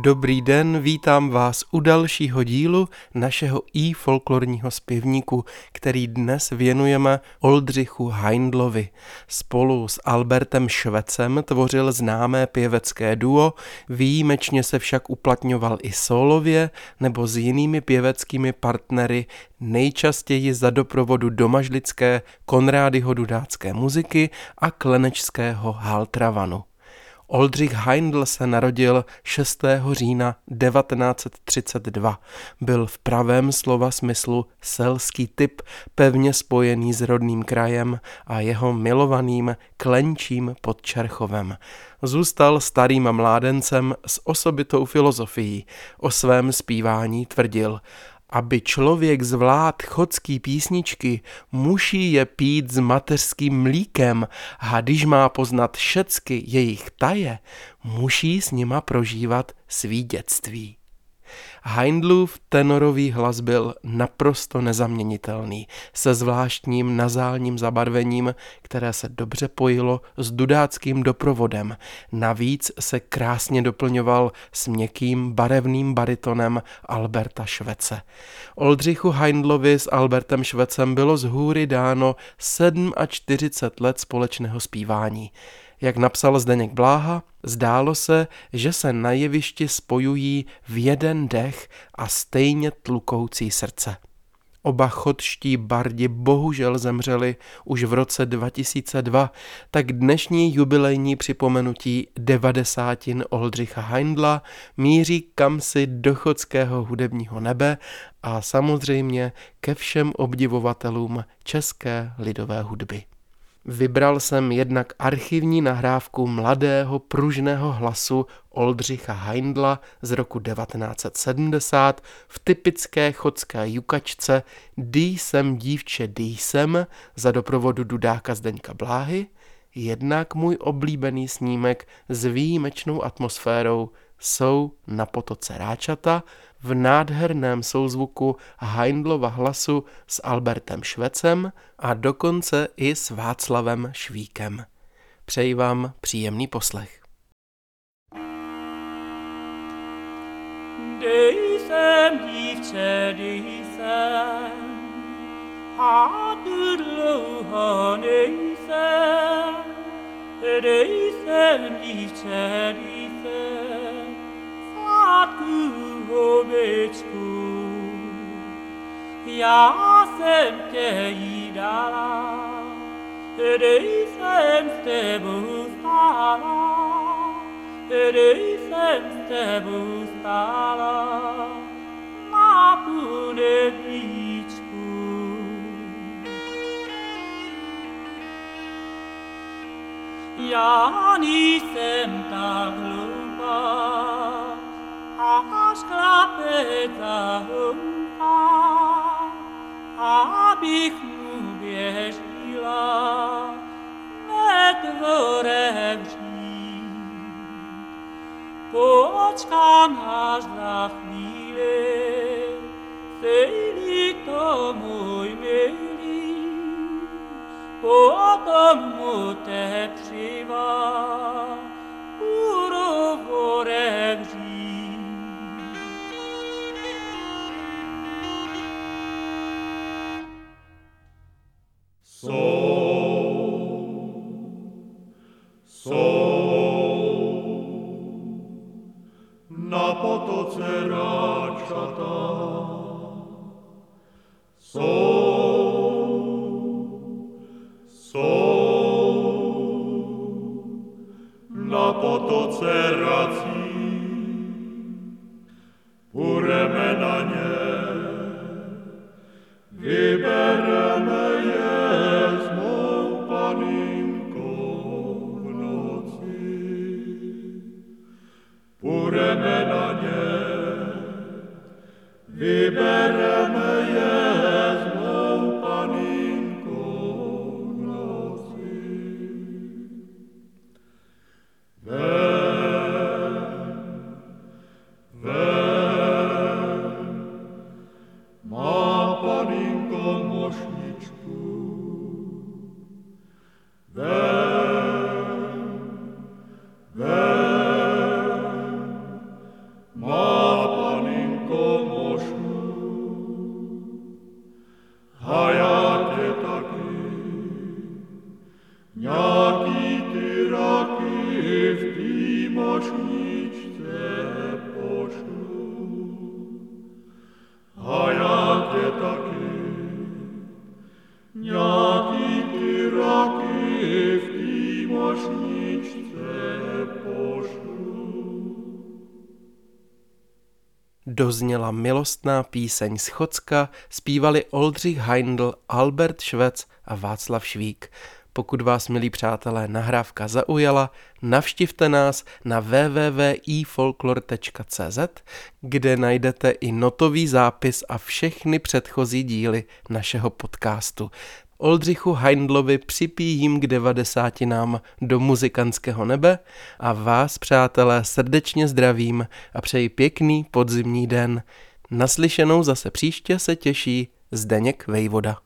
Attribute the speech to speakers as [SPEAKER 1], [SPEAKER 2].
[SPEAKER 1] Dobrý den, vítám vás u dalšího dílu našeho i folklorního zpěvníku, který dnes věnujeme Oldřichu Heindlovi. Spolu s Albertem Švecem tvořil známé pěvecké duo, výjimečně se však uplatňoval i solově nebo s jinými pěveckými partnery, nejčastěji za doprovodu domažlické Konrádyho dudácké muziky a klenečského Haltravanu. Oldřich Heindl se narodil 6. října 1932. Byl v pravém slova smyslu selský typ, pevně spojený s rodným krajem a jeho milovaným Klenčím pod Čerchovem. Zůstal starým mládencem s osobitou filozofií. O svém zpívání tvrdil – aby člověk zvlád chodský písničky, musí je pít s mateřským mlíkem a když má poznat všecky jejich taje, musí s nima prožívat svý dětství. Heindlův tenorový hlas byl naprosto nezaměnitelný, se zvláštním nazálním zabarvením, které se dobře pojilo s dudáckým doprovodem. Navíc se krásně doplňoval s měkkým barevným baritonem Alberta Švece. Oldřichu Heindlovi s Albertem Švecem bylo z hůry dáno 47 let společného zpívání. Jak napsal Zdeněk Bláha, zdálo se, že se na jevišti spojují v jeden dech a stejně tlukoucí srdce. Oba chodští bardi bohužel zemřeli už v roce 2002, tak dnešní jubilejní připomenutí devadesátin Oldřicha Heindla míří kamsi do chodského hudebního nebe a samozřejmě ke všem obdivovatelům české lidové hudby. Vybral jsem jednak archivní nahrávku mladého pružného hlasu Oldřicha Heindla z roku 1970 v typické chodské jukačce Dý jsem dívče, dý jsem za doprovodu Dudáka Zdeňka Bláhy, jednak můj oblíbený snímek s výjimečnou atmosférou jsou na potoce Ráčata v nádherném souzvuku Heindlova hlasu s Albertem Švecem a dokonce i s Václavem Švíkem. Přeji vám příjemný poslech. Dej jsem, dívče, dej jsem, a tu dlouho nejsem. Dívče, dej jsem, くをめちくやせんけいらられいせんてぶさられいせんてぶさらなぷねみちく Ja, nisem tak potom mu te přivá, sol sol na
[SPEAKER 2] potocera chata sol sol na potocera ci pure
[SPEAKER 1] Dozněla milostná píseň z Chocka, zpívali Oldřich Heindl, Albert Švec a Václav Švík. Pokud vás, milí přátelé, nahrávka zaujala, navštivte nás na www.ifolklor.cz, kde najdete i notový zápis a všechny předchozí díly našeho podcastu. Oldřichu Heindlovi připíjím k devadesátinám do muzikantského nebe a vás, přátelé, srdečně zdravím a přeji pěkný podzimní den. Naslyšenou zase příště se těší Zdeněk Vejvoda.